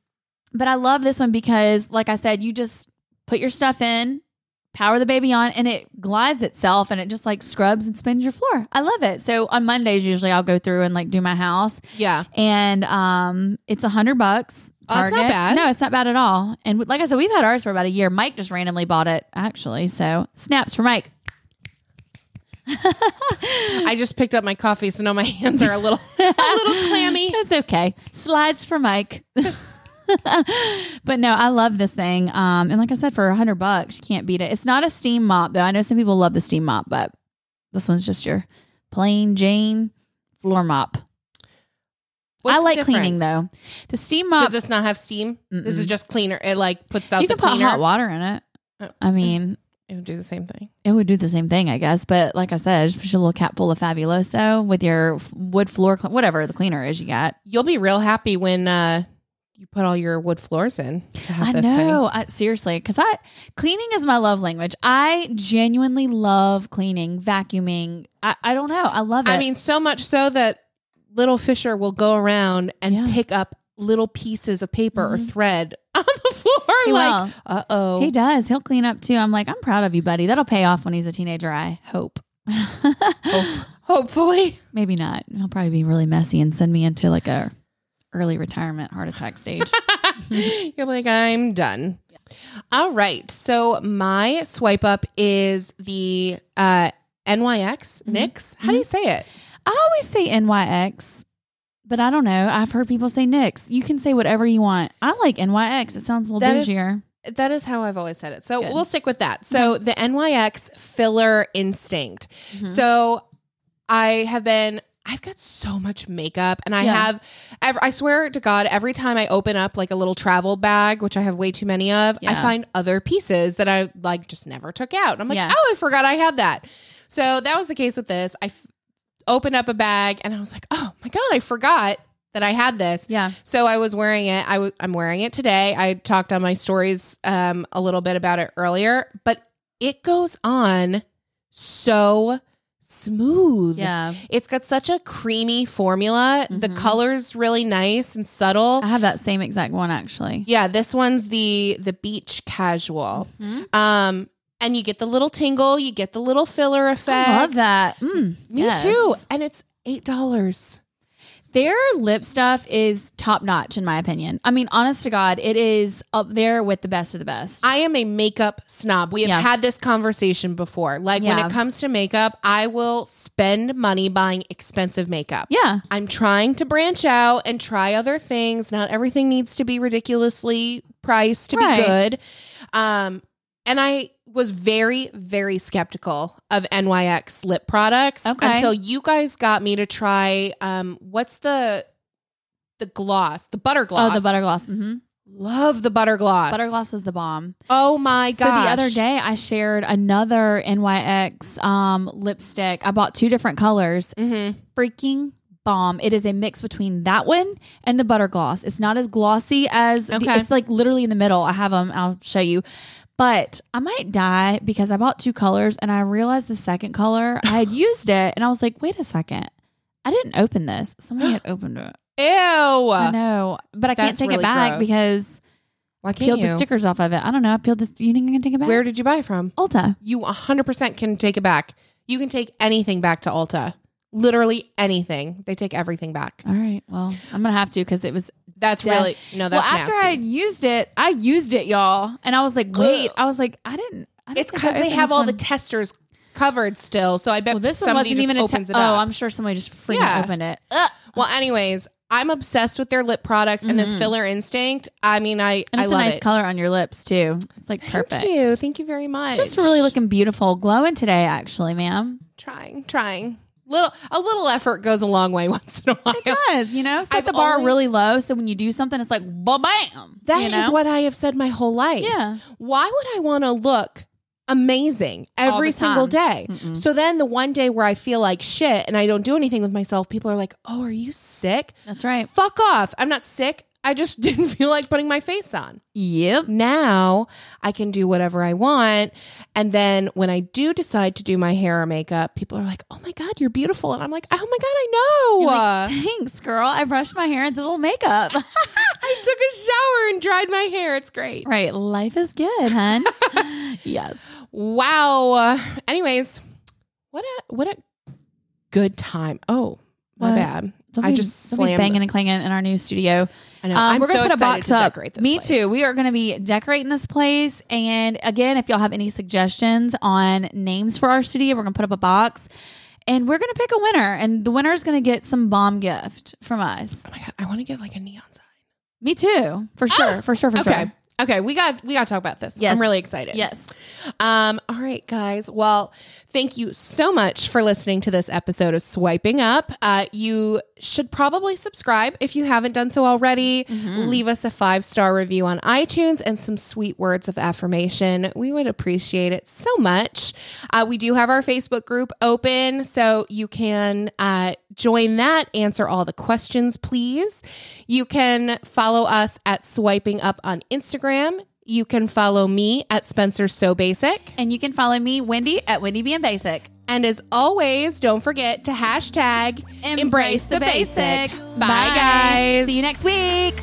but I love this one because, like I said, you just put your stuff in, power the baby on, and it glides itself, and it just like scrubs and spins your floor. I love it. So on Mondays, usually I'll go through and like do my house, Yeah. and um, it's a hundred bucks. Oh, it's not Target. bad. No, it's not bad at all. And like I said, we've had ours for about a year. Mike just randomly bought it, actually. So snaps for Mike. I just picked up my coffee, so now my hands are a little a little clammy. That's okay. Slides for Mike. but no, I love this thing. Um, and like I said, for a hundred bucks, you can't beat it. It's not a steam mop though. I know some people love the steam mop, but this one's just your plain Jane floor mop. What's I like cleaning though. The steam mop. Does this not have steam? This is just cleaner. It like puts out you the can put hot water in it. Oh. I mean, It would do the same thing. it would do the same thing, I guess. But like I said, just put your little cap full of Fabuloso with your wood floor, cl- whatever the cleaner is you got. You'll be real happy when uh, you put all your wood floors in. I know, I, seriously, because I cleaning is my love language. I genuinely love cleaning, vacuuming. I, I don't know, I love it. I mean, so much so that little Fisher will go around and Yeah. pick up little pieces of paper or Mhm. thread on the floor. He like, uh oh. he does. He'll clean up too. I'm like, I'm proud of you, buddy. That'll pay off when he's a teenager. I hope. Hopefully. Maybe not. He'll probably be really messy and send me into like a early retirement heart attack stage. You're like, I'm done. All right. So my swipe up is the uh, NYX Mhm. NYX. How do you say it? I always say NYX, but I don't know. I've heard people say NYX. You can say whatever you want. I like NYX. It sounds a little That is- bougier. That is how I've always said it. So Good. we'll stick with that. So the NYX filler instinct. Mhm. So I have been. I've got so much makeup, and I Yeah. have. I swear to God, every time I open up like a little travel bag, which I have way too many of, I find other pieces that I like just never took out. And I'm like, Yeah. oh, I forgot I had that. So that was the case with this. I f- opened up a bag, and I was like, oh my God, I forgot that I had this. Yeah. So I was wearing it. I was I'm wearing it today. I talked on my stories um a little bit about it earlier, but it goes on so smooth. Yeah. It's got such a creamy formula. The Mhm. color's really nice and subtle. I have that same exact one actually. Yeah, this one's the the beach casual. Mhm. Um and you get the little tingle, you get the little filler effect. I love that. Mm, Me yes. too. And it's $8. Their lip stuff is top notch, in my opinion. I mean, honest to God, it is up there with the best of the best. I am a makeup snob. We have Yeah. had this conversation before. Like when it comes to makeup, I will spend money buying expensive makeup. yeah. I'm trying to branch out and try other things. Not everything needs to be ridiculously priced to Right. be good. Um, and I was very, very skeptical of NYX lip products Okay. until you guys got me to try. Um, what's the the gloss? The butter gloss. Oh, the butter gloss. Mm-hmm. Love the butter gloss. Butter gloss is the bomb. Oh my god! So the other day, I shared another NYX um, lipstick. I bought two different colors. Mm-hmm. Freaking bomb! It is a mix between that one and the butter gloss. It's not as glossy as the- Okay. it's like literally in the middle. I have them. I'll show you. But I might die because I bought two colors and I realized the second color I had used it and I was like, wait a second, I didn't open this. Somebody had opened it. Ew! I know, but I can't That's take really it back gross. because Why I can't peeled you? the stickers off of it. I don't know. I peeled this. Do you think I can take it back? Where did you buy from? Ulta. You 100% can take it back. You can take anything back to Ulta. Literally anything. They take everything back. All right. Well, I'm gonna have to because it was. That's really no. That's well, after nasty. I used it, I used it, y'all, and I was like, wait. I was like, I didn't. I didn't it's because they have all the testers covered still. So I bet Well, this one somebody wasn't even a opens te- it up. Oh, I'm sure somebody just freaking Yeah. opened it. Ugh. Well, anyways, I'm obsessed with their lip products and this Mhm. filler instinct. I mean, I And I it's a nice it. color on your lips too. It's like perfect. Thank you. Thank you very much. Just really looking beautiful, glowing today, actually, ma'am. trying, trying. Little a little effort goes a long way once in a while. It does, you know. Set I've the bar always- really low, so when you do something, it's like ba bam. That you is know? what I have said my whole life. Yeah. Why would I want to look amazing every the single day? Mm-mm. So then the one day where I feel like shit and I don't do anything with myself, people are like, "Oh, are you sick?" That's right. Fuck off. I'm not sick. I just didn't feel like putting my face on. Yep. Now I can do whatever I want. And then when I do decide to do my hair or makeup, people are like, oh my God, you're beautiful. And I'm like, oh my God, I know. Like, Thanks, girl. I brushed my hair and did a little makeup. I took a shower and dried my hair. It's great. right. Life is good, hun. yes. Wow. Anyways, what a what a good time. Oh, my What? bad. Don't I be- just slammed. banging and clanging in our new studio. I know. Um, I'm we're gonna so put a excited box to up. decorate this Me place. too. We are gonna be decorating this place. And again, if y'all have any suggestions on names for our studio, we're gonna put up a box. And we're gonna pick a winner, and the winner is gonna get some bomb gift from us. Oh my god, I want to get like a neon sign. Me too, for sure, for sure, for okay. sure. Okay, we got we got to talk about this. Yes. I'm really excited. Yes. Um, all right, guys. Well, thank you so much for listening to this episode of Swiping Up. Uh, you should probably subscribe if you haven't done so already. Leave us a five star review on iTunes and some sweet words of affirmation. We would appreciate it so much. Uh, we do have our Facebook group open, so you can uh, join that, answer all the questions, please. You can follow us at Swiping Up on Instagram. You can follow me at Spencer So Basic. And you can follow me, Wendy, at Wendy Being Basic. And as always, don't forget to hashtag embrace, the, basic. Bye, guys. See you next week.